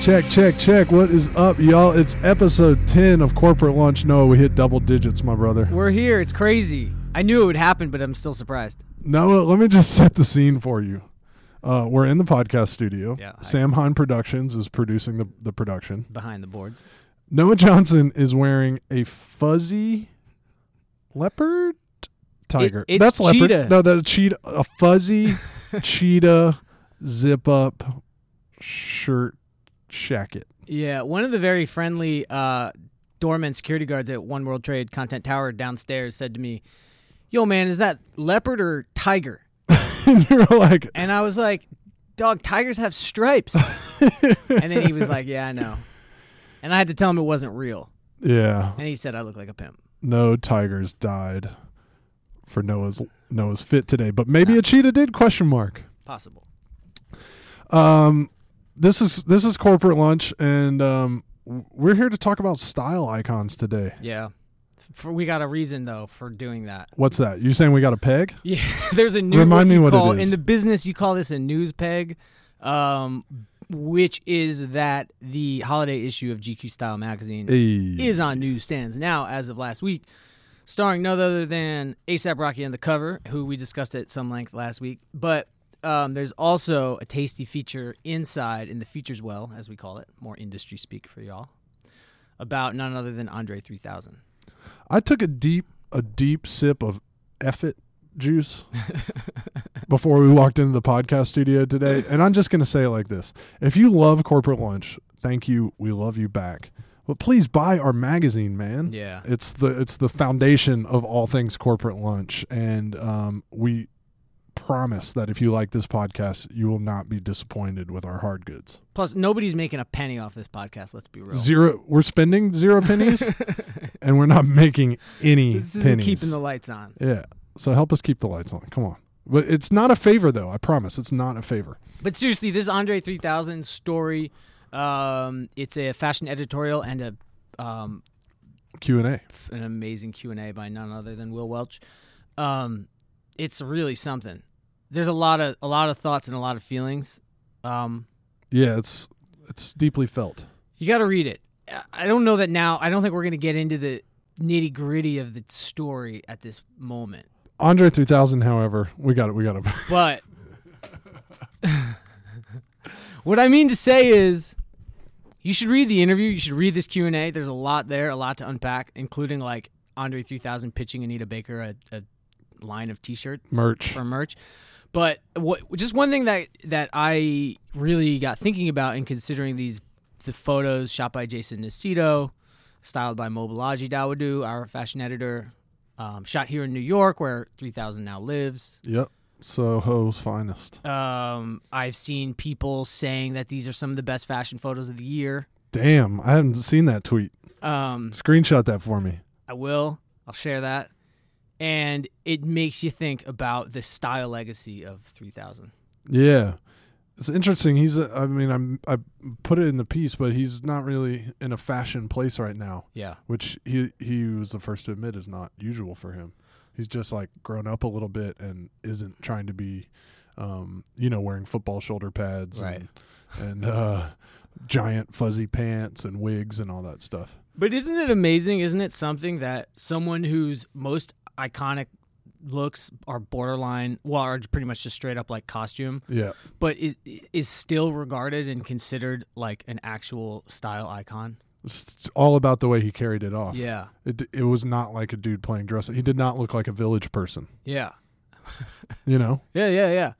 Check, check, check. What is up, y'all? It's episode 10 of Corporate Lunch. Noah, we hit double digits, my brother. We're here. It's crazy. I knew it would happen, but I'm still surprised. Noah, let me just set the scene for you. Uh, we're in the podcast studio. Yeah, I- Sam Hahn Productions is producing the, the production. Behind the boards. Noah Johnson is wearing a fuzzy leopard tiger. it's that's leopard. cheetah. No, that's cheetah. A fuzzy cheetah zip up shirt shacket. Yeah, one of the very friendly uh, doorman security guards at One World Trade Content Tower downstairs said to me, "Yo, man, is that leopard or tiger?" and you're like, And I was like, "Dog, tigers have stripes." and then he was like, "Yeah, I know." And I had to tell him it wasn't real. yeah. And he said I look like a pimp. no tigers died for Noah's Noah's fit today, but maybe No. a cheetah did? Question mark. Possible. Um, this is this is corporate lunch, and um, we're here to talk about style icons today. Yeah. For, we got a reason though for doing that. What's that? You saying we got a peg? Yeah, there's a new. Remind me what it call, is. in the business. You call this a news peg, um, which is that the holiday issue of GQ Style magazine Hey. is on newsstands now as of last week, starring no other than ASAP Rocky on the cover, who we discussed at some length last week. But um, there's also a tasty feature inside in the features well, as we call it, more industry speak for y'all, about none other than Andre 3000. I took a deep a deep sip of Effet juice before we walked into the podcast studio today, and I'm just gonna say it like this: If you love corporate lunch, thank you. We love you back. But please buy our magazine, man. Yeah. It's the it's the foundation of all things corporate lunch, and um, we promise that if you like this podcast, you will not be disappointed with our hard goods. Plus, nobody's making a penny off this podcast. Let's be real. Zero, we're spending zero pennies, and we're not making any This isn't pennies. keeping the lights on. yeah, so help us keep the lights on. Come on, but it's not a favor though. I promise, it's not a favor. But seriously, this Andre 3000 story, um, it's a fashion editorial and a um, Q and A. an amazing Q and A by none other than Will Welch. Um, it's really something. There's a lot of a lot of thoughts and a lot of feelings. Um, Yeah, it's it's deeply felt. you got to read it. I- don't know that now. I don't think we're going to get into the nitty gritty of the story at this moment. Andre 3000, however, we got it. We got it. But what I mean to say is you should read the interview, you should read this Q&A. There's a lot there, a lot to unpack, including like Andre 3000 pitching Anita Baker a, a line of t-shirts Merch. for merch. But what just one thing that that I really got thinking about in considering these the photos shot by Jason Nocito, styled by Mobolaji Dawodu, our fashion editor, um, shot here in New York where 3000 now lives. Yep. So Soho's finest. Um, I've seen people saying that these are some of the best fashion photos of the year. Damn, I haven't seen that tweet. Um, Screenshot that for me. I will. I'll share that. And it makes you think about the style legacy of 3000. Yeah, it's interesting. He's, a, I mean, I'm, I put it in the piece, but he's not really in a fashion place right now, Yeah. which he he was the first to admit is not usual for him. He's just like grown up a little bit and isn't trying to be, um, you know, wearing football shoulder pads Right. and, and uh, giant fuzzy pants and wigs and all that stuff. But isn't it amazing? Isn't it something that someone who's most iconic looks are borderline, well, are pretty much just straight up like costume, Yeah, but is, is still regarded and considered like an actual style icon? it's all about the way he carried it off. Yeah. It it was not like a dude playing dress. He did not look like a village person. Yeah. You know. Yeah, yeah, yeah.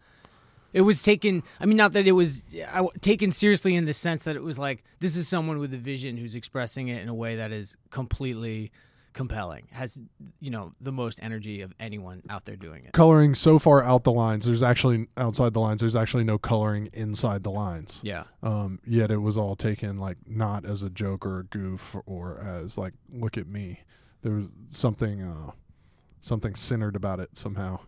It was taken. I mean, not that it was I, taken seriously in the sense that it was like this is someone with a vision who's expressing it in a way that is completely compelling. Has you know the most energy of anyone out there doing it. Coloring so far out the lines. There's actually outside the lines. There's actually no coloring inside the lines. Yeah, Um, yet it was all taken like not as a joke or a goof or as like look at me. There was something uh, something centered about it somehow.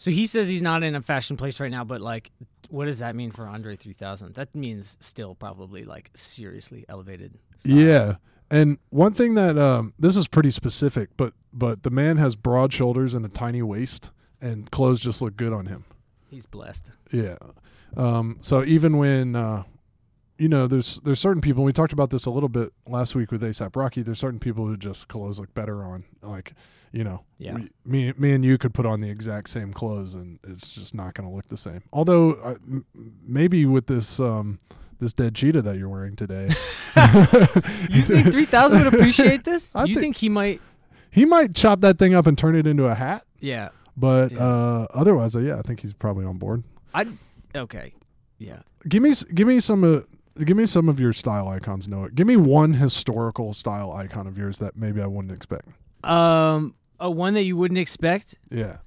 So he says he's not in a fashion place right now, but like, what does that mean for Andre 3000? That means still probably like seriously elevated. style. Yeah. And one thing that um, this is pretty specific, but but the man has broad shoulders and a tiny waist, and clothes just look good on him. he's blessed. Yeah. Um, so even when uh, you know, there's there's certain people. We talked about this a little bit last week with ASAP Rocky. There's certain people who just clothes look better on. Like, you know, Yeah. we, me me and you could put on the exact same clothes, and it's just not going to look the same. Although uh, m- maybe with this um this dead cheetah that you're wearing today, You think three thousand would appreciate this? I you think- think he might? he might chop that thing up and turn it into a hat. Yeah. But Yeah. uh, otherwise, uh, yeah, I think he's probably on board. I. Okay. Yeah. Give me give me some uh, give me some of your style icons, Noah. Give me one historical style icon of yours that maybe I wouldn't expect. Um. A one that you wouldn't expect. Yeah,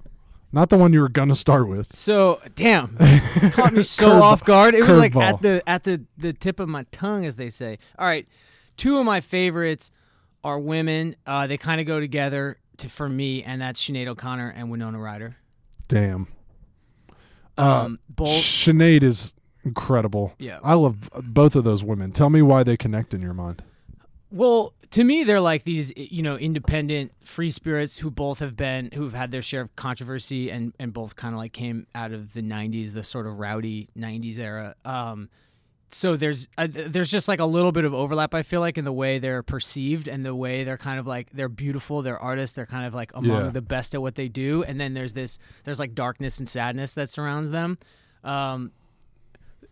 not the one you were gonna start with. So damn, caught me so Curveball- off guard. It was like curveball. at the at the the tip of my tongue, as they say. All right, two of my favorites are women. Uh, they kind of go together to for me, and that's Sinead O'Connor and Winona Ryder. Damn. Uh, Um, both. Sinead is incredible. Yeah. I love both of those women. Tell me why they connect in your mind. Well, to me, they're like these, you know, independent free spirits who both have been, who've had their share of controversy, and and both kind of like came out of the '90s, the sort of rowdy '90s era. Um, so there's uh, there's just like a little bit of overlap. I feel like in the way they're perceived and the way they're kind of like they're beautiful, they're artists, they're kind of like among Yeah. the best at what they do. And then there's this, there's like darkness and sadness that surrounds them. Um,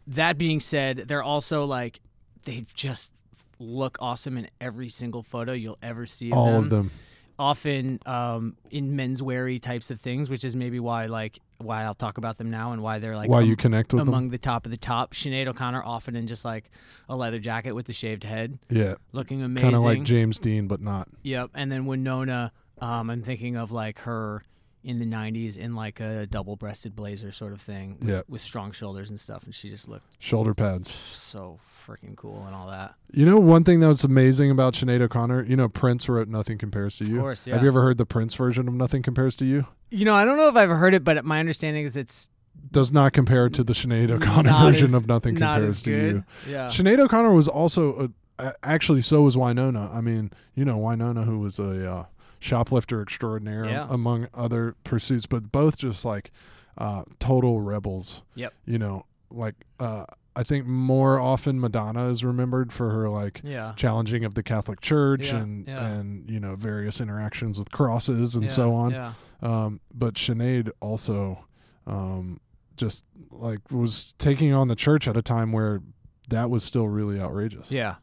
that being said, they're also like they've just look awesome in every single photo you'll ever see of All them. of them. Often um, in mensweary types of things, which is maybe why like why I'll talk about them now and why they're like why um, you connect with among them? the top of the top. Sinead O'Connor often in just like a leather jacket with the shaved head, Yeah, looking amazing. kind of like James Dean, but not. Yep. And then Winona, um, I'm thinking of like her in the 90s in like a double breasted blazer sort of thing with, Yeah. with strong shoulders and stuff. And she just looked Shoulder pads. so freaking cool and all that. You know, one thing that was amazing about Sinead O'Connor, you know, Prince wrote Nothing Compares to You. Of course, yeah. Have you ever heard the Prince version of Nothing Compares to You? You know, I don't know if I've heard it, but my understanding is it's Does not compare to the Sinead O'Connor not version as- of Nothing Compares to. You. Yeah. Sinead O'Connor was also a- actually so was Winona. I mean, you know, Winona who was a uh, shoplifter extraordinaire Yeah. among other pursuits, but both just like uh, total rebels. Yep. You know, like uh, I think more often Madonna is remembered for her like Yeah. challenging of the Catholic Church Yeah, and yeah. and you know various interactions with crosses and so on. Yeah. Um, but Sinead also um, just like was taking on the church at a time where that was still really outrageous. Yeah.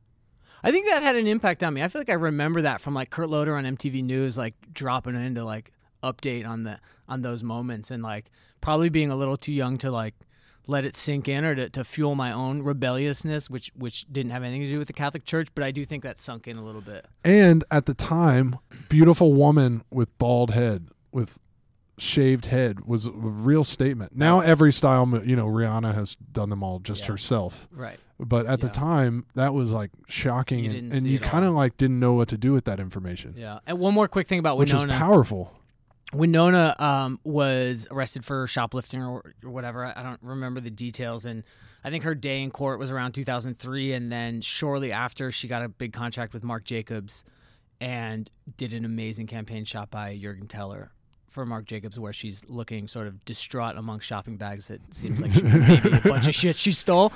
I think that had an impact on me. I feel like I remember that from like Kurt Loder on MTV News, like dropping into like update on the on those moments and like probably being a little too young to like let it sink in or to, to fuel my own rebelliousness, which which didn't have anything to do with the Catholic Church, but I do think that sunk in a little bit. And at the time, beautiful woman with bald head, with shaved head, was a real statement. Now every style, you know, Rihanna has done them all just Yeah. herself. Right. But at the time, that was like shocking, You and, and you kind of like didn't know what to do with that information, Yeah. And one more quick thing about which Winona. is powerful. Winona um, was arrested for shoplifting or, or whatever. I don't remember the details. And I think her day in court was around 2003. And then shortly after, she got a big contract with Marc Jacobs and did an amazing campaign shot by Jurgen Teller for Marc Jacobs, where she's looking sort of distraught among shopping bags that seems like she, maybe a bunch of shit she stole.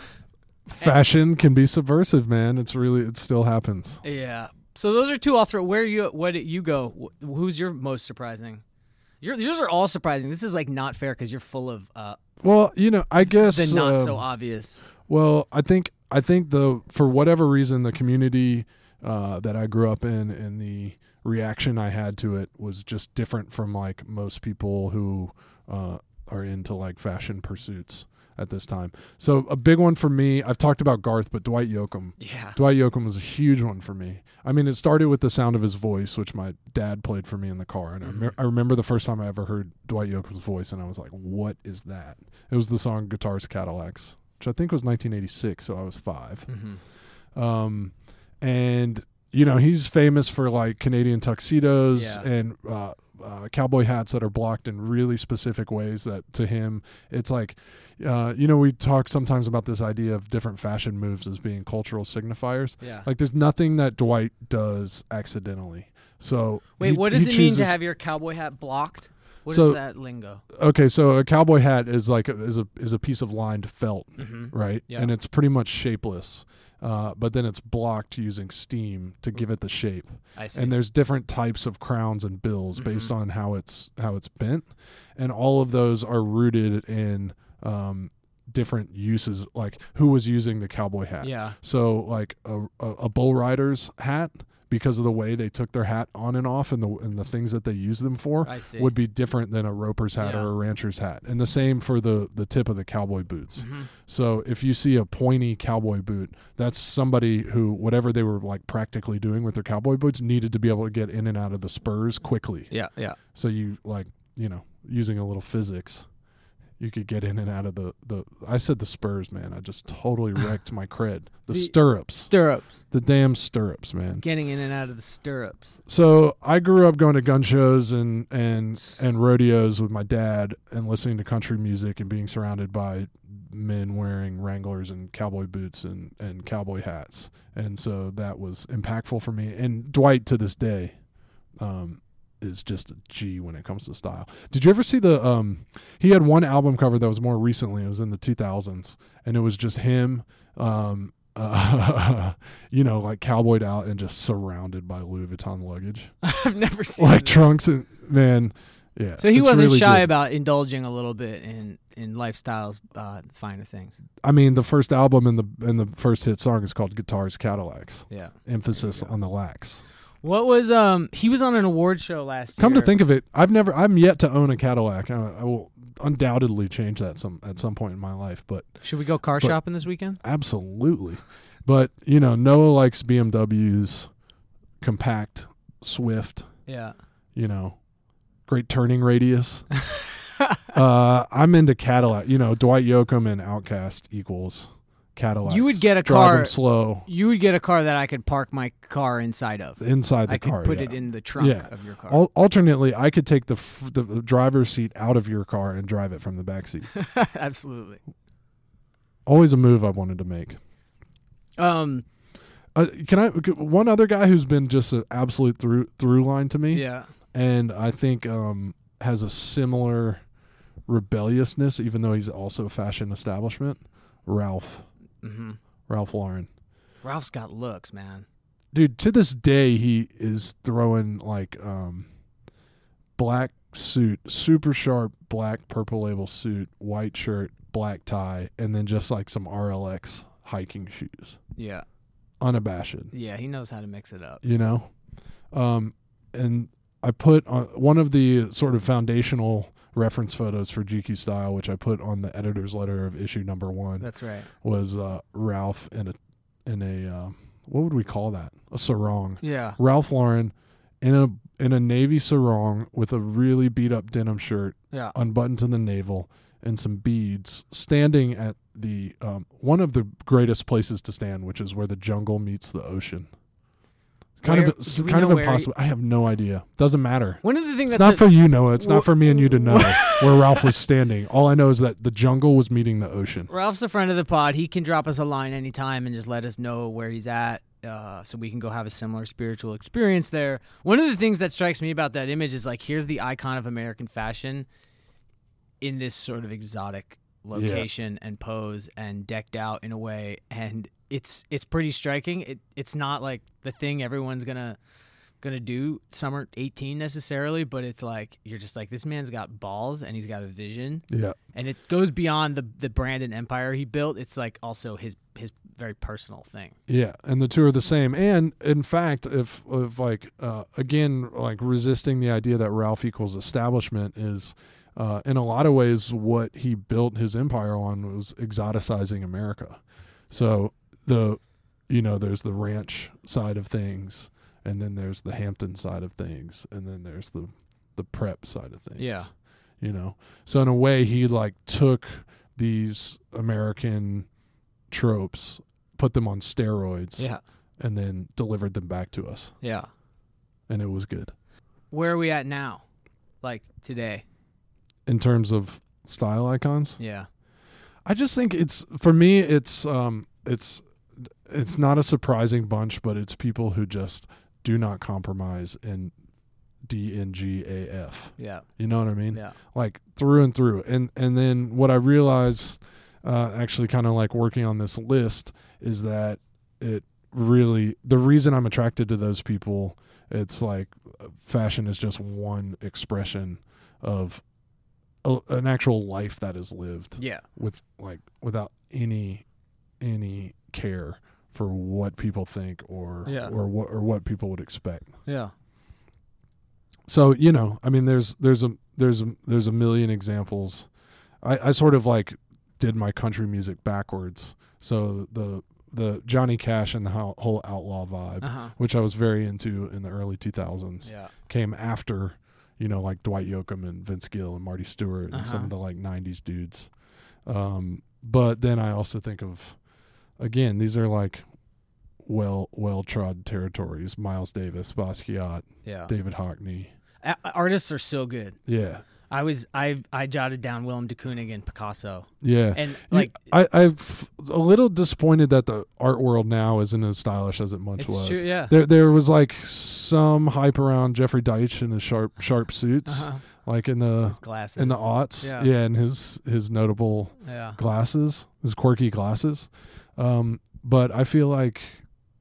Fashion can be subversive, man. It's really it still happens. Yeah. So those are two I'll throw. Where you? What you go? Who's your most surprising? Your, yours are all surprising. This is like not fair because you're full of uh, Well, you know, I guess the not so um, obvious. Well, I think I think the for whatever reason the community uh, that I grew up in and the reaction I had to it was just different from like most people who uh, are into like fashion pursuits at this time. So a big one for me, I've talked about Garth, but Dwight Yoakam. Yeah. Dwight Yoakam was a huge one for me. I mean, it started with the sound of his voice, which my dad played for me in the car, and I, Mm-hmm. me- I remember the first time I ever heard Dwight Yoakam's voice, and I was like, "What is that?" It was the song "Guitars Cadillacs," which I think was 1986, so I was 5 Mm-hmm. Um, and you know, he's famous for like Canadian tuxedos Yeah. and uh, uh, cowboy hats that are blocked in really specific ways. That to him, it's like, uh, you know, we talk sometimes about this idea of different fashion moves as being cultural signifiers. Yeah. Like, there's nothing that Dwight does accidentally. So Wait, he- what does it mean to have your cowboy hat blocked? What is So- that lingo? Okay, so a cowboy hat is like a, is a is a piece of lined felt, hmm right? Yeah. And it's pretty much shapeless. Uh, but then it's blocked using steam to give it the shape. I see. and there's different types of crowns and bills based Mhm. on how it's how it's bent and all of those are rooted in um, different uses like who was using the cowboy hat yeah. so like a, a, a bull rider's hat because of the way they took their hat on and off and the and the things that they use them for would be different than a roper's hat Yeah. or a rancher's hat and the same for the the tip of the cowboy boots Mhm. so if you see a pointy cowboy boot, that's somebody who whatever they were like practically doing with their cowboy boots needed to be able to get in and out of the spurs quickly. Yeah. Yeah. So you like, you know, using a little physics, you could get in and out of the the I said the spurs, man. I just totally wrecked my cred. The, The- stirrups. Stirrups. The damn stirrups, man. Getting in and out of the stirrups. So I grew up going to gun shows and and and rodeos with my dad and listening to country music and being surrounded by men wearing Wranglers and cowboy boots and and cowboy hats. And so that was impactful for me. And Dwight to this day um is just a G when it comes to style. Did you ever see the um he had one album cover that was more recently, it was in the 2000s and it was just him um uh, you know, like cowboyed out and just surrounded by Louis Vuitton luggage, I've never seen like this. trunks and man, yeah. So he wasn't really shy good. about indulging a little bit in in lifestyles, uh, finer things. I mean, the first album and the and the first hit song is called "Guitars Cadillacs." Yeah. Emphasis There you go. on the lax. What was um? He was on an award show last year. Come year. to think of it, I've never, I'm yet to own a Cadillac. I, I will undoubtedly change that some at some point in my life, but Should we go car But- shopping this weekend? absolutely. But you know, Noah likes BMWs, compact, swift. Yeah. You know, great turning radius. uh, I'm into Cadillac. You know, Dwight Yoakam and Outkast equals Cadillac. You would get a Drive car- slow You would get a car that I could park my car inside of. inside the I could car. put yeah. it in the trunk Yeah. of your car. Al- alternately, I could take the, f- the the driver's seat out of your car and drive it from the back seat. Absolutely. Always a move I wanted to make. Um. Uh, can I? c- One other guy who's been just an absolute through through line to me, Yeah. and I think um, has a similar rebelliousness, even though he's also a fashion establishment. Ralph, hmm Ralph Lauren. Ralph's got looks, man. dude to this day he is throwing like um black suit super sharp black purple label suit white shirt black tie and then just like some rlx hiking shoes Yeah. unabashed Yeah. He knows how to mix it up. you know um and i put on one of the sort of foundational reference photos for gq style which i put on the editor's letter of issue number one That's right. was uh ralph in a in a um what would we call that a sarong Yeah. Ralph Lauren in a in a navy sarong with a really beat up denim shirt Yeah. unbuttoned to the navel and some beads standing at the um, one of the greatest places to stand which is where the jungle meets the ocean kind Where- of it's do kind of know where he- impossible i have no idea. Doesn't matter. One of the things it's that's not a- for you noah. It's Wha- not for me and you to know where ralph was standing. All i know is that the jungle was meeting the ocean. Ralph's a friend of the pod. He can drop us a line anytime and just let us know where he's at, uh, so we can go have a similar spiritual experience there. One of the things that strikes me about that image is like, here's the icon of American fashion in this sort of exotic location and pose and decked out in a way, and it's it's pretty striking. It it's not like the thing everyone's gonna gonna do summer 18 necessarily but it's like you're just like this man's got balls and he's got a vision yeah and it goes beyond the the brand and empire he built. It's like also his his very personal thing. Yeah, and the two are the same. And in fact, if if like uh, again like resisting the idea that Ralph equals establishment is uh, in a lot of ways what he built his empire on was exoticizing America. So the you know there's the ranch side of things, and then there's the Hampton side of things, and then there's the the prep side of things. Yeah. you know. So in a way, he like took these American tropes, put them on steroids, Yeah, and then delivered them back to us, yeah. and it was good Where are we at now? Like today? in terms of style icons. Yeah, I just think it's for me, it's um, it's it's not a surprising bunch, but it's people who just do not compromise and D N G A F. Yeah. You know what I mean? Yeah. Like through and through. And and then what I realize uh, actually, kind of like working on this list, is that it really the reason I'm attracted to those people. It's like fashion is just one expression of a, an actual life that is lived Yeah. with like without any any care for what people think or Yeah. or what or what people would expect. Yeah. So you know, I mean, there's there's a there's a there's a million examples. I, I sort of like did my country music backwards. So the the Johnny Cash and the whole outlaw vibe, Uh huh. which I was very into in the early 2000s, Yeah. came after you know like Dwight Yoakam and Vince Gill and Marty Stuart and some Uh-huh. of the like 90s dudes. Um, but then I also think of again these are like well well trod territories. Miles Davis, Basquiat, Yeah. David Hockney. A- artists are so good. Yeah. I was I I jotted down Willem de Kooning and Picasso, Yeah. and like I, I'm a little disappointed that the art world now isn't as stylish as it once was. true. Yeah. There, there was like some hype around Jeffrey Deitch in his sharp, sharp suits, Uh-huh. like in the His glasses. in the aughts. Yeah. Yeah, and his his notable yeah. glasses, his quirky glasses. Um, but I feel like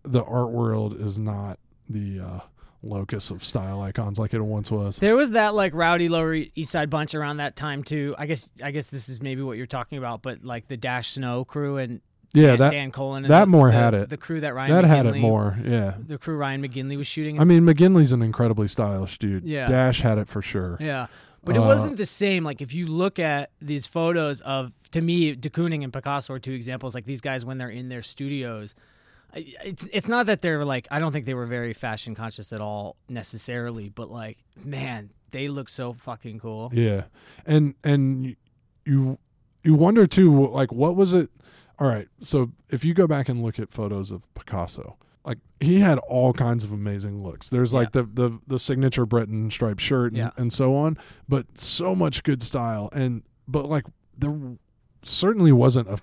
the art world is not the uh, locus of style icons like it once was. There was that like rowdy Lower East Side bunch around that time too. I guess I guess this is maybe what you're talking about, but like the Dash Snow crew and Yeah, Dan, that Dan Colen and that the, more the- had it. The crew that Ryan that had it more. Yeah. The crew Ryan McGinley was shooting. I mean, McGinley's an incredibly stylish dude. Yeah. Dash had it for sure. Yeah. But it Uh, wasn't the same. Like if you look at these photos of, to me, de Kooning and Picasso are two examples. Like these guys when they're in their studios, it's it's not that they're like I don't think they were very fashion conscious at all necessarily, but like man, they look so fucking cool. Yeah, and and you you wonder too, like what was it? All right, so if you go back and look at photos of Picasso, like he had all kinds of amazing looks. There's like the the the signature Breton striped shirt and, Yeah. and so on, but so much good style and but like there certainly wasn't a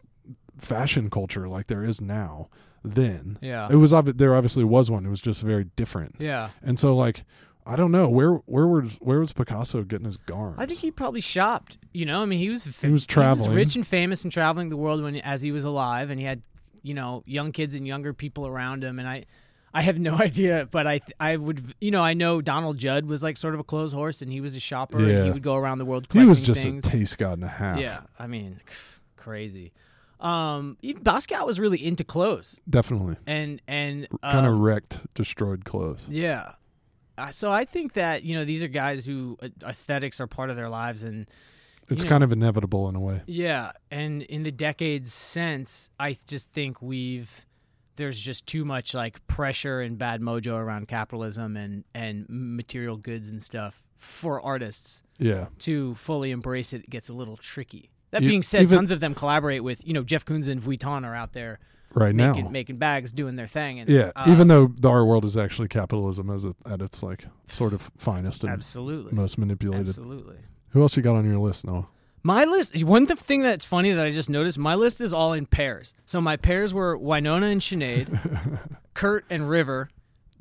fashion culture like there is now. Then Yeah. it was obvi- there obviously was one. It was just very different. Yeah. And so like I don't know where where was where was Picasso getting his garments. I think he probably shopped. You know, I mean, he was He was traveling. rich and famous and traveling the world when as he was alive, and he had you know young kids and younger people around him. And I, I have no idea, but I I would you know I know Donald Judd was like sort of a clothes horse, and he was a shopper. And Yeah. he would go around the world. he was just things. a taste god and a half. Yeah, I mean, crazy. Um, even Basquiat was really into clothes, definitely. and and kind of um, wrecked, destroyed clothes. yeah. Uh, so I think that you know these are guys who uh, aesthetics are part of their lives, and It's you know- kind of inevitable in a way. Yeah, and in the decades since, I just think we've there's just too much like pressure and bad mojo around capitalism and and material goods and stuff for artists Yeah, to fully embrace it. It gets a little tricky. That You- being said, even- tons of them collaborate with you know Jeff Koons and Vuitton are out there right making now. making bags, doing their thing. And, Yeah, uh, even though the art world is actually capitalism as it, at its like sort of finest and absolutely, most manipulated. absolutely. Who else you got on your list, Noah? My list. One th- thing that's funny that I just noticed. My list is all in pairs. So my pairs were Winona and Sinead, Kurt and River,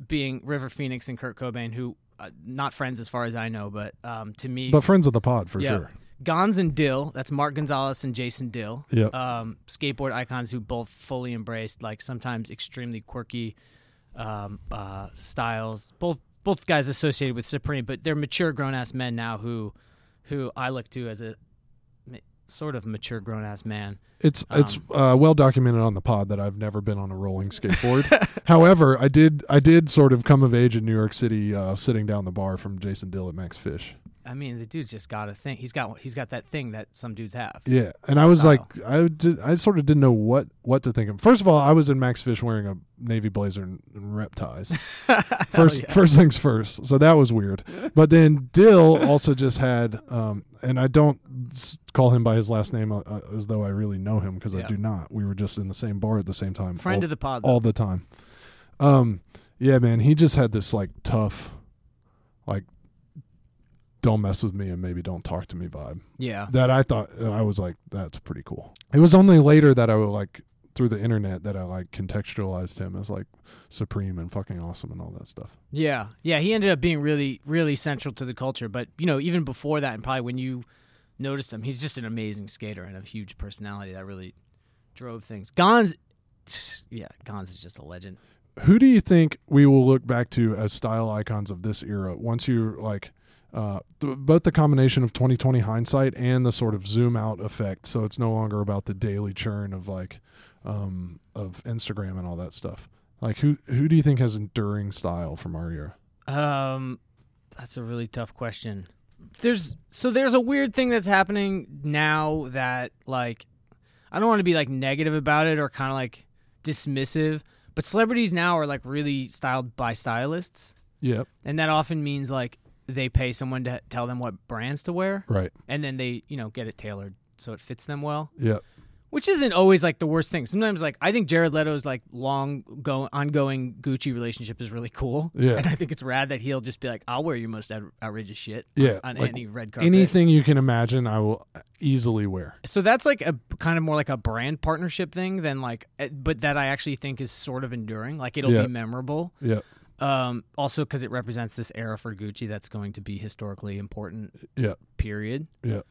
being River Phoenix and Kurt Cobain, who uh, not friends as far as I know, but um, to me, But friends of the pod for yeah. sure. Gons and Dill. That's Mark Gonzales and Jason Dill. Yep. Um, skateboard icons who both fully embraced like sometimes extremely quirky um, uh, styles. Both both guys associated with Supreme, but they're mature grown ass men now who who I look to as a sort of mature grown ass man. It's it's Um, uh, well documented on the pod that I've never been on a rolling skateboard. However, I did I did sort of come of age in New York City, uh, sitting down the bar from Jason Dill at Max Fish. I mean, the dude's just got a thing. He's got he's got that thing that some dudes have. Yeah, and I was like, I did, I sort of didn't know what what to think of. First of all, I was in Max Fish wearing a navy blazer and, and rep ties. First, yeah. first things first. So that was weird. But then Dill also just had, um, and I don't call him by his last name uh, uh, as though I really know him because I do not. We were just in the same bar at the same time, Friend all, of the pod. though. all the time. Um, yeah, man, he just had this like tough, like, don't mess with me and maybe don't talk to me vibe yeah. that I thought I was like, that's pretty cool. It was only later that I would like through the internet that I like contextualized him as like supreme and fucking awesome and all that stuff. Yeah, yeah, he ended up being really, really central to the culture. But you know, even before that, and probably when you noticed him, he's just an amazing skater and a huge personality that really drove things. Gons, yeah, Gons is just a legend. Who do you think we will look back to as style icons of this era once you like uh, th- both the combination of 2020 hindsight and the sort of zoom out effect? So it's no longer about the daily churn of like um, of Instagram and all that stuff. Like who who do you think has enduring style from our era? Um, that's a really tough question. There's so there's a weird thing that's happening now that like I don't want to be like negative about it or kind of like dismissive, but celebrities now are like really styled by stylists, Yep. and that often means like they pay someone to tell them what brands to wear, Right. and then they you know get it tailored so it fits them well. Yep. Which isn't always like the worst thing. Sometimes like I think Jared Leto's like long go ongoing Gucci relationship is really cool. Yeah. And I think it's rad that he'll just be like, I'll wear your most out- outrageous shit Yeah, on like, any red carpet. Anything you can imagine, I will easily wear. So that's like a kind of more like a brand partnership thing than like, eh, but that I actually think is sort of enduring. Like it'll Yeah. be memorable. Yep. Um, also because it represents this era for Gucci that's going to be historically important. Yep. Period. Yep.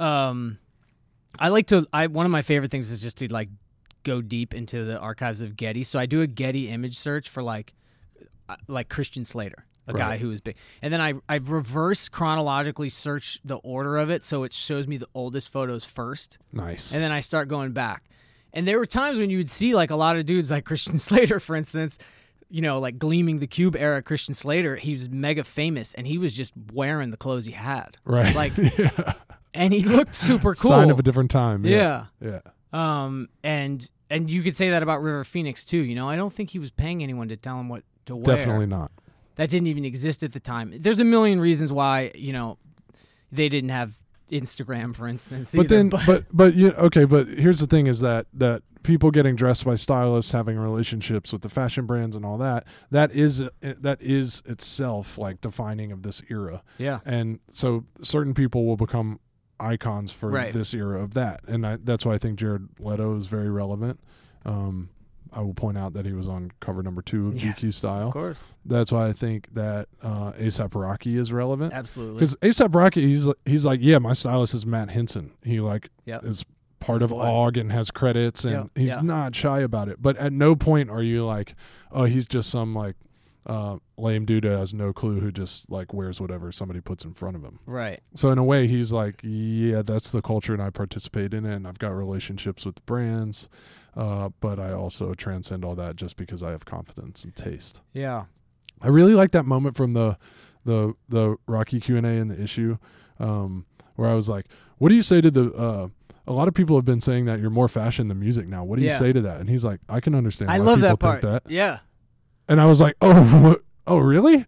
Um, I like to. I one of my favorite things is just to like go deep into the archives of Getty. So I do a Getty image search for like uh, like Christian Slater, a guy Right. who was big, and then I I reverse chronologically search the order of it, so it shows me the oldest photos first, Nice. and then I start going back. And there were times when you would see like a lot of dudes like Christian Slater, for instance. You know, like gleaming the cube era Christian Slater, he was mega famous and he was just wearing the clothes he had. right. Like, and he looked super cool. Sign of a different time. Yeah. Yeah. Um, and and you could say that about River Phoenix too. You know, I don't think he was paying anyone to tell him what to wear. Definitely not. That didn't even exist at the time. There's a million reasons why you know they didn't have Instagram, for instance. But either, then, but but you okay. But here's the thing: is that that people getting dressed by stylists, having relationships with the fashion brands, and all that. That is that is itself like defining of this era. yeah, And so certain people will become icons for Right. this era of that, and I, that's why I think Jared Leto is very relevant. Um, I will point out that he was on cover number two of Yeah. GQ Style. of course, That's why I think that uh, ASAP Rocky is relevant. absolutely. Because ASAP Rocky, he's he's like, yeah, my stylist is Matt Henson. He like Yep. is part of. OG and has credits, and Yep. he's Yeah. not shy about it. But at no point are you like, oh, he's just some like uh, lame dude who has no clue who just like wears whatever somebody puts in front of him. Right. So in a way, he's like, yeah, that's the culture, and I participate in it, and I've got relationships with the brands. Uh, but I also transcend all that just because I have confidence and taste. Yeah. I really like that moment from the the the Rocky Q and A in the issue, um, where I was like, "What do you say to the?" Uh, a lot of people have been saying that you're more fashion than music now. What do you say to that? And he's like, "I can understand." I why love people that part. Think that. Yeah. And I was like, "Oh, what? oh, really?"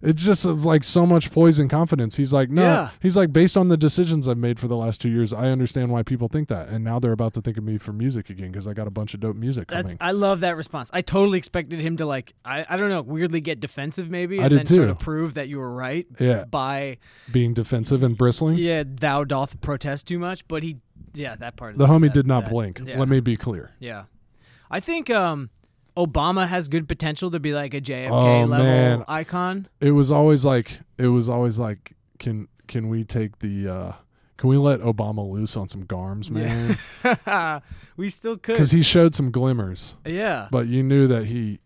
It just is like so much poise and confidence. He's like, no, Yeah. he's like, based on the decisions I've made for the last two years, I understand why people think that, and now they're about to think of me for music again because I got a bunch of dope music That, coming. I love that response. I totally expected him to like I, I don't know, weirdly get defensive maybe I and did then sort too. of prove that you were right yeah, by being defensive and bristling. yeah, thou doth protest too much, but he yeah, that part of The homie that- did not that- blink. Yeah. Let me be clear. Yeah. I think um Obama has good potential to be like a JFK Oh, level man. icon. it was always like it was always like can can we take the uh can we let Obama loose on some garms, man? Yeah. we still could. Because he showed some glimmers, yeah. but you knew that he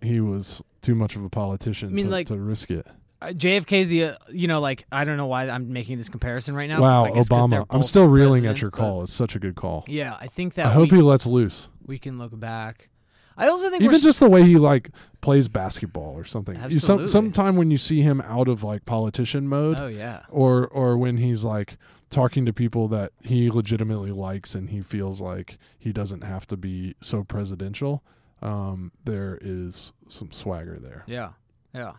he was too much of a politician I mean, to, like- to risk it. JFK is the uh, you know like I don't know why I'm making this comparison right now. wow, I guess 'cause Obama! I'm still reeling at your call. It's such a good call. Yeah, I think that I hope we, he lets loose. we can look back. I also think Even just the way he like plays basketball or something. You- Some Absolutely. sometime when you see him out of like politician mode, Oh yeah. or or when he's like talking to people that he legitimately likes and he feels like he doesn't have to be so presidential um there is some swagger there Yeah, yeah.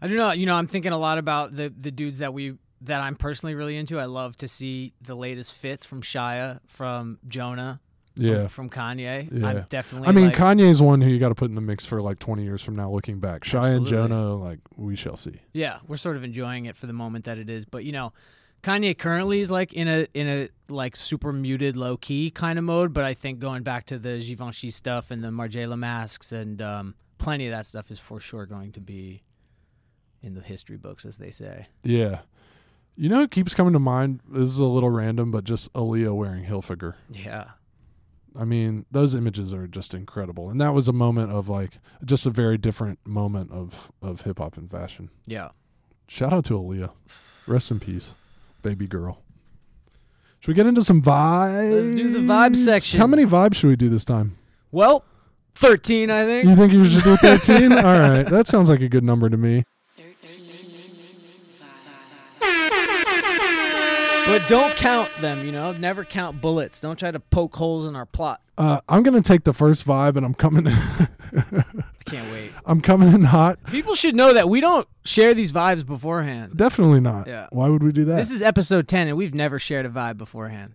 I do know. You know, I'm thinking a lot about the the dudes that we that I'm personally really into. I love to see the latest fits from Shia, from Jonah, yeah from, Kanye. Yeah. I'm definitely. i mean like, kanye's one who you got to put in the mix for like 20 years from now looking back shy and jonah like we shall see yeah, we're sort of enjoying it for the moment that it is. But you know, Kanye currently is like in a in a like super muted, low key kind of mode. But I think going back to the Givenchy stuff and the Margiela masks and um, plenty of that stuff is for sure going to be in the history books, as they say. Yeah. You know, it keeps coming to mind. This is a little random, but just Aaliyah wearing Hilfiger. Yeah. I mean, those images are just incredible, and that was a moment of like just a very different moment of of hip hop and fashion. Yeah. Shout out to Aaliyah, rest in peace, baby girl. Should we get into some vibes? Let's do the vibe section. How many vibes should we do this time? Well, thirteen, I think. You think you should do thirteen? All right, that sounds like a good number to me. But don't count them, you know. Never count bullets. Don't try to poke holes in our plot. Uh, I'm gonna take the first vibe, and I'm coming. I can't wait. I'm coming in hot. People should know that we don't share these vibes beforehand. Definitely not. Yeah. Why would we do that? This is episode 10, and we've never shared a vibe beforehand.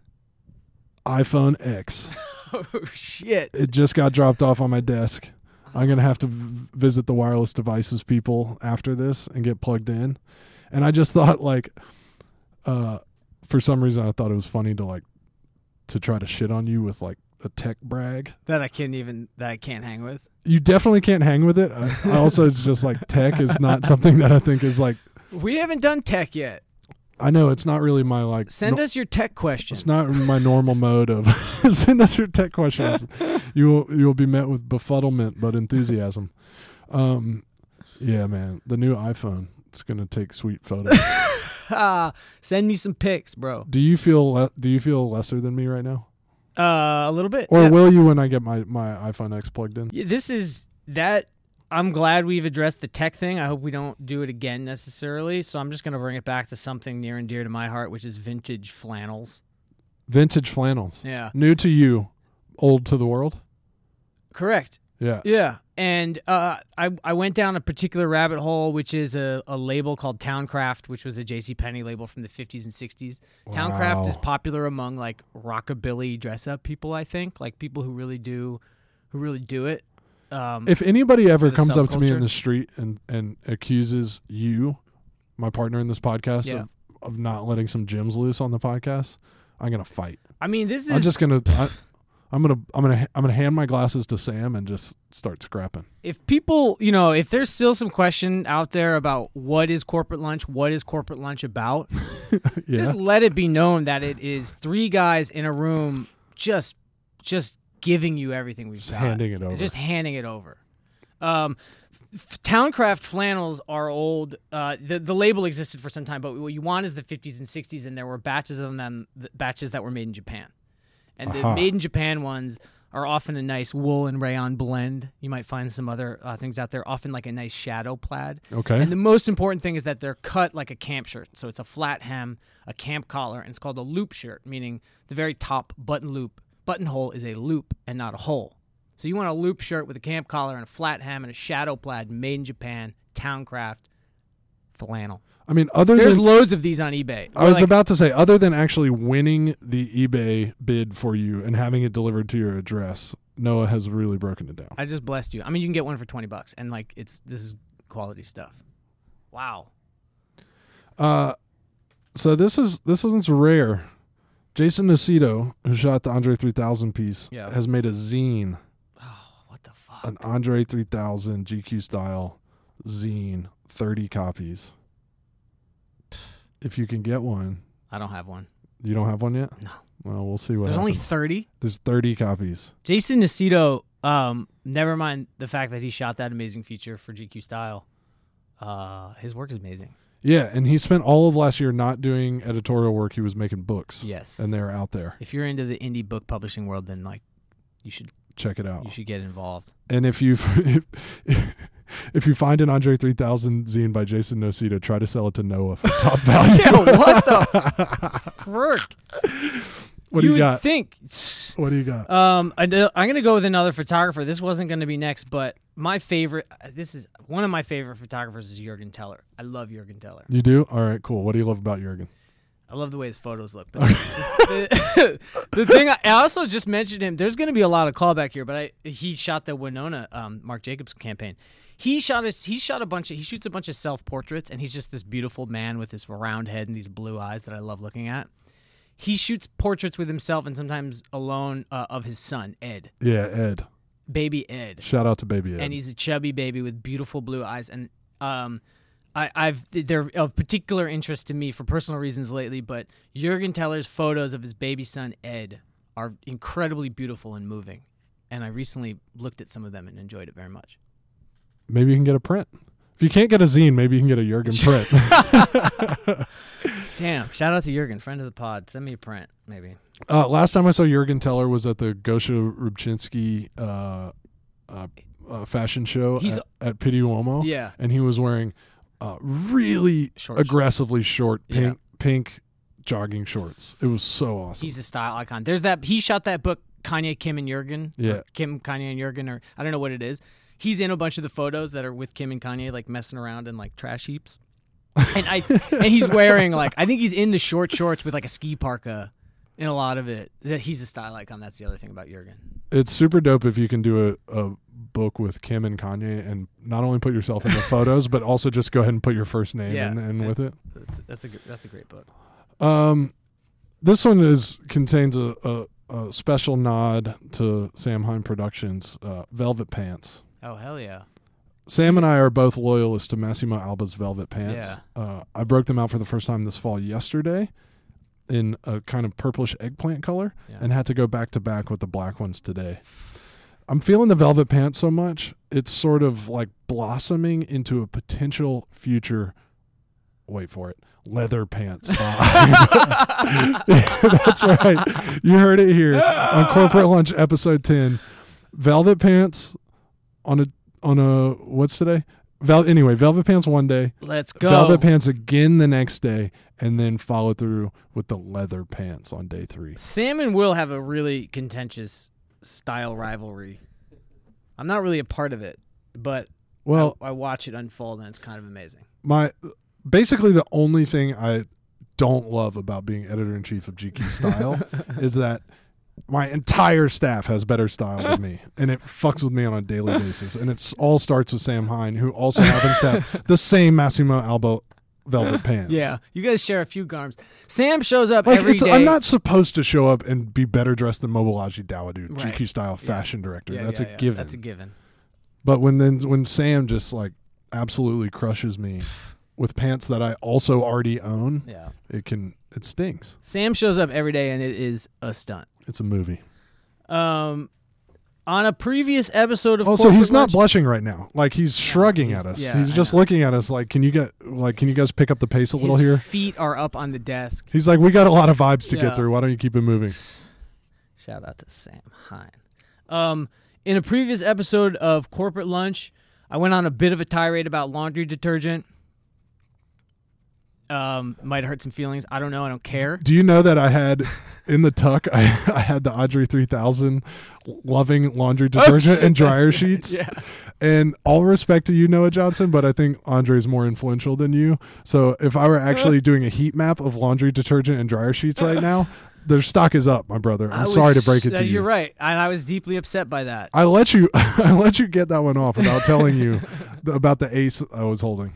iPhone X. Oh, shit. It just got dropped off on my desk. I'm gonna have to v- visit the wireless devices people after this and get plugged in. And I just thought like, uh, for some reason I thought it was funny to like to try to shit on you with like a tech brag. That I can't even, that I can't hang with. You definitely can't hang with it. I, I also it's just like tech is not something that I think is like. We haven't done tech yet. I know it's not really my like. Send no- us your tech questions. It's not my normal mode of send us your tech questions. You will you will be met with befuddlement but enthusiasm. Um, yeah, man, the new iPhone. It's gonna take sweet photos. Send me some pics, bro. do you feel le- do you feel lesser than me right now, Uh, a little bit. or Yeah. will you when I get my my iPhone X plugged in? Yeah, this is that. I'm glad we've addressed the tech thing. I hope we don't do it again necessarily. So I'm just going to bring it back to something near and dear to my heart, which is vintage flannels. Vintage flannels, Yeah. new to you, old to the world. Correct. Yeah, Yeah. And uh, I, I went down a particular rabbit hole, which is a, a label called Towncraft, which was a J.C. Penney label from the 50s and 60s. Towncraft is popular among like rockabilly dress up people, I think, like people who really do, who really do it. Um, If anybody ever comes up to me in the street and and accuses you, my partner in this podcast, Yeah. of, of not letting some gems loose on the podcast, I'm gonna fight. I mean, this is I'm just gonna. I, I'm gonna. I'm gonna. I'm gonna hand my glasses to Sam and just start scrapping. if people, you know, if there's still some question out there about what is corporate lunch, what is corporate lunch about, Yeah. just let it be known that it is three guys in a room just just giving you everything we've Just got. handing it over. Just handing it over. Um, Towncraft flannels are old. Uh, the the label existed for some time, but what you want is the 50s and 60s, and there were batches of them, th- batches that were made in Japan, and the made in Japan ones are often a nice wool and rayon blend. You might find some other uh, things out there, often like a nice shadow plaid. okay. And the most important thing is that they're cut like a camp shirt. So it's a flat hem, a camp collar, and it's called a loop shirt, meaning the very top button loop buttonhole is a loop and not a hole. So you want a loop shirt with a camp collar and a flat hem and a shadow plaid made in Japan, Towncraft, flannel. I mean, other There's than loads of these on eBay. I was Like, about to say, other than actually winning the eBay bid for you and having it delivered to your address, Noah has really broken it down. I just blessed you. I mean, you can get one for twenty bucks, and like it's this is quality stuff. Wow. Uh, so this is this one's rare. Jason Nocito, who shot the Andre 3000 piece, Yeah. has made a zine, Oh, what the fuck? an Andre 3000 GQ style zine, 30 copies. If you can get one, I don't have one. you don't have one yet. No. Well, we'll see what. There's only thirty. There's 30 copies. Jason Nocito, um, never mind the fact that he shot that amazing feature for GQ Style. Uh, his work is amazing. Yeah, and he spent all of last year not doing editorial work. He was making books, Yes, and they're out there. if you're into the indie book publishing world, then like you should Check it out. you should get involved. And if you if, if you find an Andre 3000 zine by Jason Nocito, try to sell it to Noah for top value. Yeah, what the frick? what do you got? Think. what do you got? Um, I I'm gonna go with another photographer. This wasn't gonna be next, but my favorite. This is one of my favorite photographers is Jurgen Teller. I love Jurgen Teller. You do? All right, cool. What do you love about Jurgen? I love the way his photos look. But the, the thing I I also just mentioned him. There's going to be a lot of callback here, but I he shot the Winona um, Marc Jacobs campaign. He shot his he shot a bunch of he shoots a bunch of self portraits, and he's just this beautiful man with this round head and these blue eyes that I love looking at. He shoots portraits with himself and sometimes alone uh, of his son Ed, Yeah, Ed. baby Ed Shout out to baby Ed. and he's a chubby baby with beautiful blue eyes. And um, I, I've they're of particular interest to me for personal reasons lately. But Jurgen Teller's photos of his baby son Ed are incredibly beautiful and moving. And I recently looked at some of them and enjoyed it very much. Maybe you can get a print. If you can't get a zine, maybe you can get a Jurgen print. Damn! Shout out to Jurgen, friend of the pod. Send me a print, maybe. uh, last time I saw Jurgen Teller was at the Gosha Rubchinskiy uh, uh, uh, fashion show He's- at, at Pitti Uomo. Yeah. and he was wearing uh, really Short aggressively short Yeah. pink pink jogging shorts. It was so awesome. He's a style icon. There's that he shot that book Kanye, Kim, and Jurgen. Yeah. Kim, Kanye, and Jurgen, or I don't know what it is. He's in a bunch of the photos that are with Kim and Kanye, like messing around in like trash heaps. and I and he's wearing like I think he's in the short shorts with like a ski parka in a lot of it. That he's a style icon. That's the other thing about Jurgen. it's super dope if you can do a, a book with Kim and Kanye and not only put yourself in the photos, but also just go ahead and put your first name Yeah, in, in with it. That's, that's a that's a great book. Um, this one is contains a, a, a special nod to Sam Hine Productions, uh, Velvet Pants. Oh hell yeah! Sam and I are both loyalists to Massimo Alba's Velvet Pants. Yeah. Uh, I broke them out for the first time this fall yesterday in a kind of purplish eggplant color Yeah. and had to go back to back with the black ones today. I'm feeling the Velvet Pants so much, it's sort of like blossoming into a potential future, wait for it, leather pants. That's right. You heard it here on Corporate Lunch episode 10. Velvet Pants on a on a what's today? Vel- anyway, Velvet Pants one day, Let's go. Velvet Pants again the next day, and then follow through with the leather pants on day three. Sam and Will have a really contentious style rivalry. I'm not really a part of it, but Well, I, I watch it unfold and it's kind of amazing. my basically the only thing I don't love about being editor in chief of GQ Style is that my entire staff has better style than me, and it fucks with me on a daily basis. And it all starts with Sam Hine, who also happens to have the same Massimo Alba velvet pants. Yeah, you guys share a few garms. Sam shows up Like every day. I'm not supposed to show up and be better dressed than Mobolaji Dawodu, Right. GQ Style fashion director. Yeah, That's yeah, a yeah, given. That's a given. But when then when Sam just like absolutely crushes me with pants that I also already own, Yeah. it can it stinks. Sam shows up every day and it is a stunt. It's a movie. Um, on a previous episode of Also, Corporate he's not Lunch- blushing right now. Like he's shrugging he's- at us. yeah, he's I just know. looking at us like, "Can you get like can you guys pick up the pace a little his here?" feet are up on the desk. He's like, "We got a lot of vibes to Yeah. get through. Why don't you keep it moving?" Shout out to Sam Hine. Um, in a previous episode of Corporate Lunch, I went on a bit of a tirade about laundry detergent. Um, might hurt some feelings. I don't know. I don't care. Do you know that I had in the tuck I, I had the Andre 3000 loving laundry detergent Oh, and dryer sheets? Yeah. And all respect to you, Noah Johnson, but I think Andre is more influential than you. So if I were actually doing a heat map of laundry detergent and dryer sheets right now, their stock is up, my brother. I'm was- sorry to break it uh, to you. You're right, and I was deeply upset by that. I let you I let you get that one off without telling you about the ace I was holding.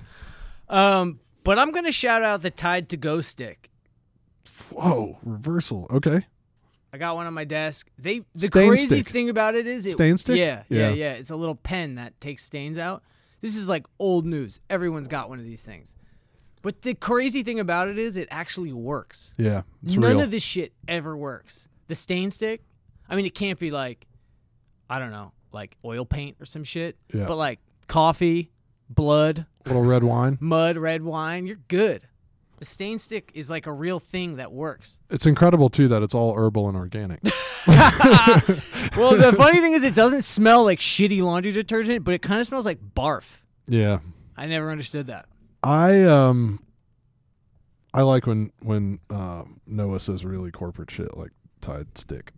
Um, but I'm gonna shout out the Tide to Go stick. Whoa, reversal. Okay. I got one on my desk. They the Stain crazy stick. thing about it is it, Stain stick? Yeah, yeah, Yeah. yeah, It's a little pen that takes stains out. This is like old news. Everyone's got one of these things. But the crazy thing about it is it actually works. Yeah, None real. of this shit ever works. The stain stick, I mean, it can't be like, I don't know, like oil paint or some shit. Yeah. But like coffee, blood, Little red wine. mud, red wine, you're good. The stain stick is like a real thing that works. It's incredible too that it's all herbal and organic. Well, the funny thing is, it doesn't smell like shitty laundry detergent, but it kind of smells like barf. yeah. I never understood that. I um I like when when uh, Noah says really corporate shit like Tide stick.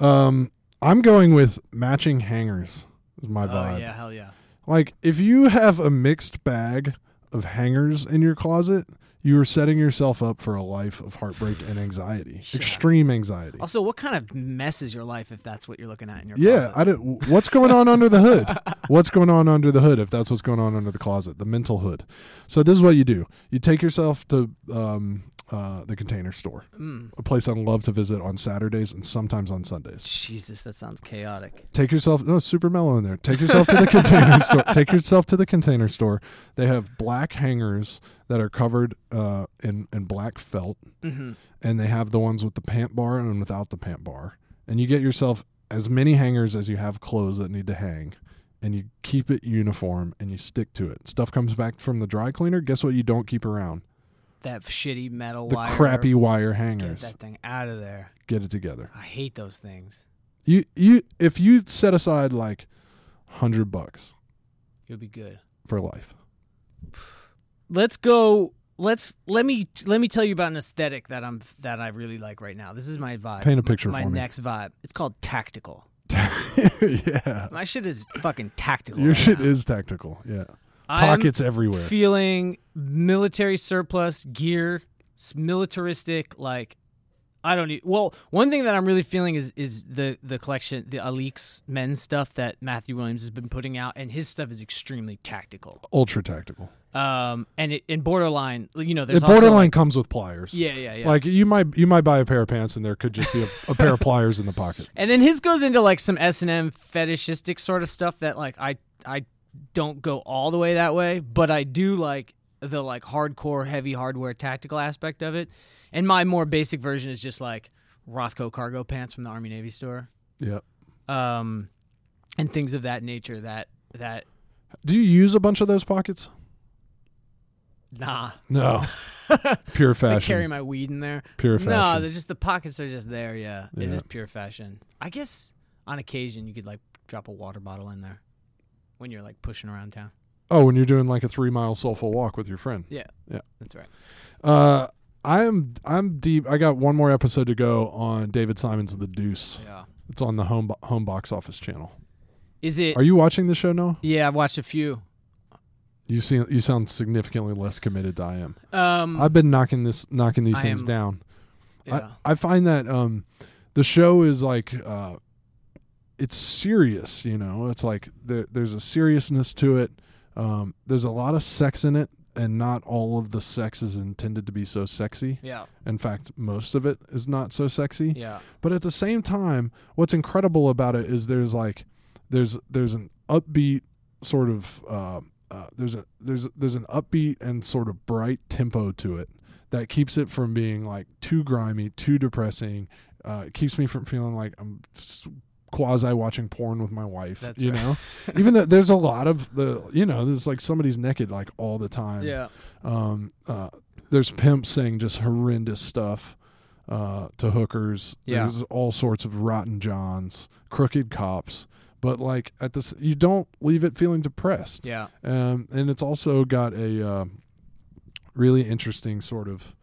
Um I'm going with matching hangers is my vibe. Oh vibe. yeah, hell yeah. Like if you have a mixed bag of hangers in your closet, you are setting yourself up for a life of heartbreak and anxiety, Yeah. extreme anxiety. Also, what kind of mess is your life if that's what you're looking at in your Yeah, closet? I don't. What's going on under the hood? What's going on under the hood? If that's what's going on under the closet, the mental hood. So this is what you do: you take yourself to um, uh, the Container Store, Mm. a place I love to visit on Saturdays and sometimes on Sundays. Jesus, that sounds chaotic. Take yourself. No, super mellow in there. Take yourself to the Container Store. Take yourself to the Container Store. They have black hangers that are covered uh, in in black felt hmm and they have the ones with the pant bar and without the pant bar. And you get yourself as many hangers as you have clothes that need to hang, and you keep it uniform and you stick to it. Stuff comes back from the dry cleaner. Guess what? You don't keep around That shitty metal the wire. crappy wire hangers. Get that thing out of there. Get it together. I hate those things. You you if you set aside like hundred bucks You'll be good. for life. Let's go. Let's let me let me tell you about an aesthetic that I'm that I really like right now. This is my vibe. Paint a picture my for me. next vibe. It's called tactical. yeah. My shit is fucking tactical. Your right shit now. is tactical. Yeah. I'm Pockets everywhere. Feeling military surplus gear, militaristic. Like I don't need. Well, one thing that I'm really feeling is is the the collection, the Alyx men's stuff that Matthew Williams has been putting out, and his stuff is extremely tactical. Ultra tactical. Um, and it in borderline, you know, there's The borderline like- comes with pliers. yeah, yeah, yeah. Like you might you might buy a pair of pants and there could just be a, a pair of pliers in the pocket. And then his goes into like some S and M fetishistic sort of stuff that like I I don't go all the way that way, but I do like the like hardcore heavy hardware tactical aspect of it. And my more basic version is just like Rothco cargo pants from the Army Navy store, Yep. um, and things of that nature. That that Do you use a bunch of those pockets? nah, No. Pure fashion. I carry my weed in there. Pure fashion. No, they're just the pockets are just there. Yeah, it's Yeah. just pure fashion. I guess on occasion you could like drop a water bottle in there when you're like pushing around town. oh, when you're doing like a three mile soulful walk with your friend. Yeah. Yeah. That's right. Uh, I'm I'm deep. I got one more episode to go on David Simon's The Deuce. Yeah. It's on the home bo- home box office channel. Is it? Are you watching the show now? yeah, I've watched a few. You see, you sound significantly less committed than I am. Um, I've been knocking this knocking these I things am- down. yeah. I, I find that um, the show is like uh, it's serious. You know, it's like there, there's a seriousness to it. Um, there's a lot of sex in it, and not all of the sex is intended to be so sexy. yeah. In fact, most of it is not so sexy. Yeah. But at the same time, what's incredible about it is there's like there's there's an upbeat sort of uh, uh, there's a there's there's an upbeat and sort of bright tempo to it that keeps it from being like too grimy, too depressing. Uh, it keeps me from feeling like I'm quasi watching porn with my wife. That's you right. know, even though there's a lot of the you know there's like somebody's naked like all the time. Yeah. Um, uh, there's pimps saying just horrendous stuff uh, to hookers. Yeah. There's all sorts of rotten johns, crooked cops. But like at this, you don't leave it feeling depressed. Yeah. Um, and it's also got a uh, really interesting sort of.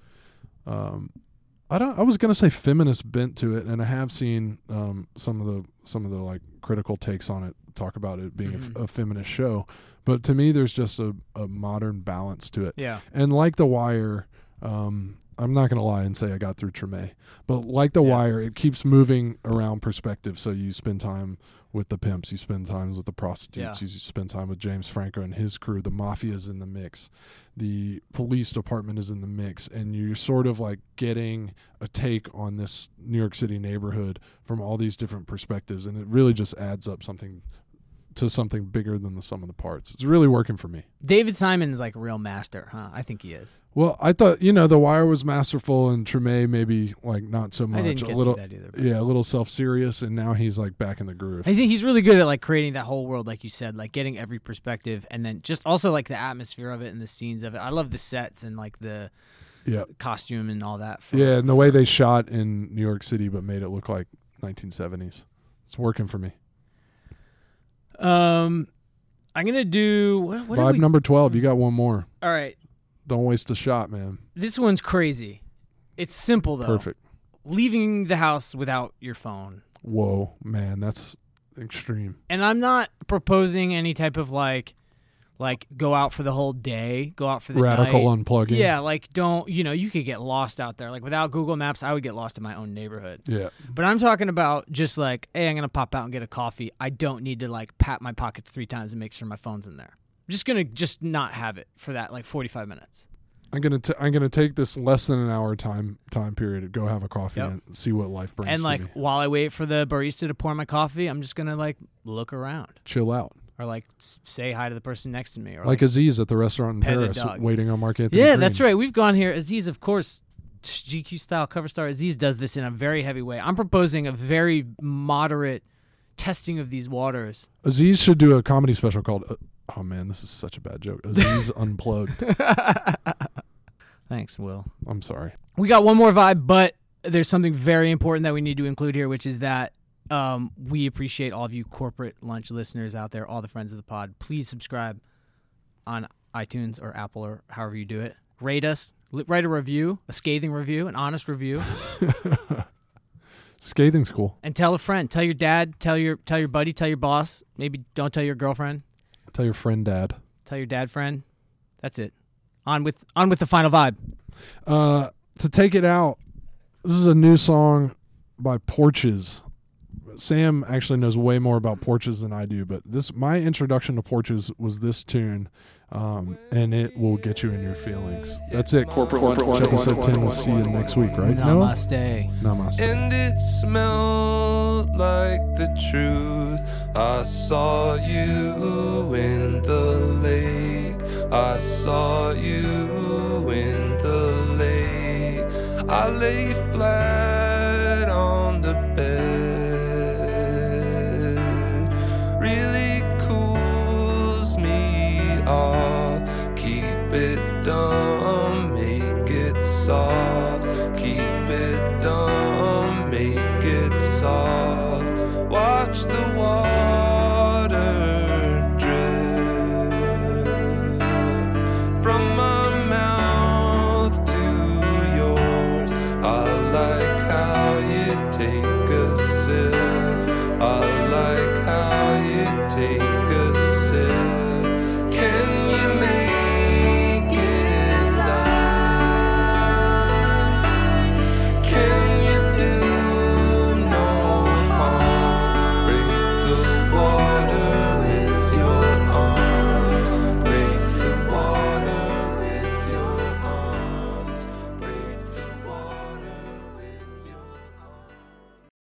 Um, I don't. I was gonna say feminist bent to it, and I have seen um, some of the some of the like critical takes on it talk about it being a f- Mhm. a, feminist show. But to me, there's just a, a modern balance to it. Yeah. And like The Wire, um, I'm not going to lie and say I got through Treme, but like The Yeah. Wire, it keeps moving around perspective. So you spend time with the pimps, you spend time with the prostitutes, Yeah. you spend time with James Franco and his crew. The mafia is in the mix, the police department is in the mix, and you're sort of like getting a take on this New York City neighborhood from all these different perspectives, and it really just adds up something to something bigger than the sum of the parts. It's really working for me. David Simon's like a real master, huh? I think he is. Well, I thought you know the Wire was masterful and Treme maybe like not so much. I didn't a little, that either. yeah, a little self serious, and now he's like back in the groove. I think he's really good at like creating that whole world, like you said, like getting every perspective, and then just also like the atmosphere of it and the scenes of it. I love the sets and like the Yeah, costume and all that. For, yeah, and the way they shot in New York City, but made it look like 1970s. It's working for me. Um, I'm gonna do what? what Vibe we- number 12. You got one more. All right, Don't waste a shot, man. this one's crazy. It's simple though. Perfect. Leaving the house without your phone. Whoa, man, that's extreme. And I'm not proposing any type of like Like go out for the whole day, go out for the Radical night. unplugging. Yeah, like don't you know you could get lost out there. Like without Google Maps, I would get lost in my own neighborhood. Yeah. But I'm talking about just like, hey, I'm gonna pop out and get a coffee. I don't need to like pat my pockets three times and make sure my phone's in there. I'm just gonna just not have it for that like 45 minutes. I'm gonna t- I'm gonna take this less than an hour time time period to go have a coffee Yep. and see what life brings and like me. while I wait for the barista to pour my coffee, I'm just gonna like look around Chill out, or like say hi to the person next to me or like Aziz at the restaurant in Paris, waiting on Mark Anthony. Yeah, that's right. We've gone here. Aziz, of course, GQ style cover star Aziz does this in a very heavy way. I'm proposing a very moderate testing of these waters. Aziz should do a comedy special called. Uh, oh man, this is such a bad joke. Aziz unplugged. Thanks, Will. I'm sorry. We got one more vibe, but there's something very important that we need to include here, which is that um, we appreciate all of you corporate lunch listeners out there, all the friends of the pod. Please subscribe on iTunes or Apple or however you do it. Rate us, write a review, a scathing review, an honest review, Scathing's cool. and tell a friend. Tell your dad. Tell your tell your buddy. Tell your boss. Maybe don't tell your girlfriend. Tell your friend, dad. Tell your dad friend. That's it. On with on with the final vibe. Uh, to take it out, this is a new song by Porches. Sam actually knows way more about Porches than I do, but this my introduction to Porches was this tune, um, and it will get you in your feelings. That's it. Corporate, Corporate Lunch episode ten. We'll see you next week, right? Noah? Namaste. Namaste. And it smelled like the truth. I saw you in the lake. I saw you in the lake. I lay flat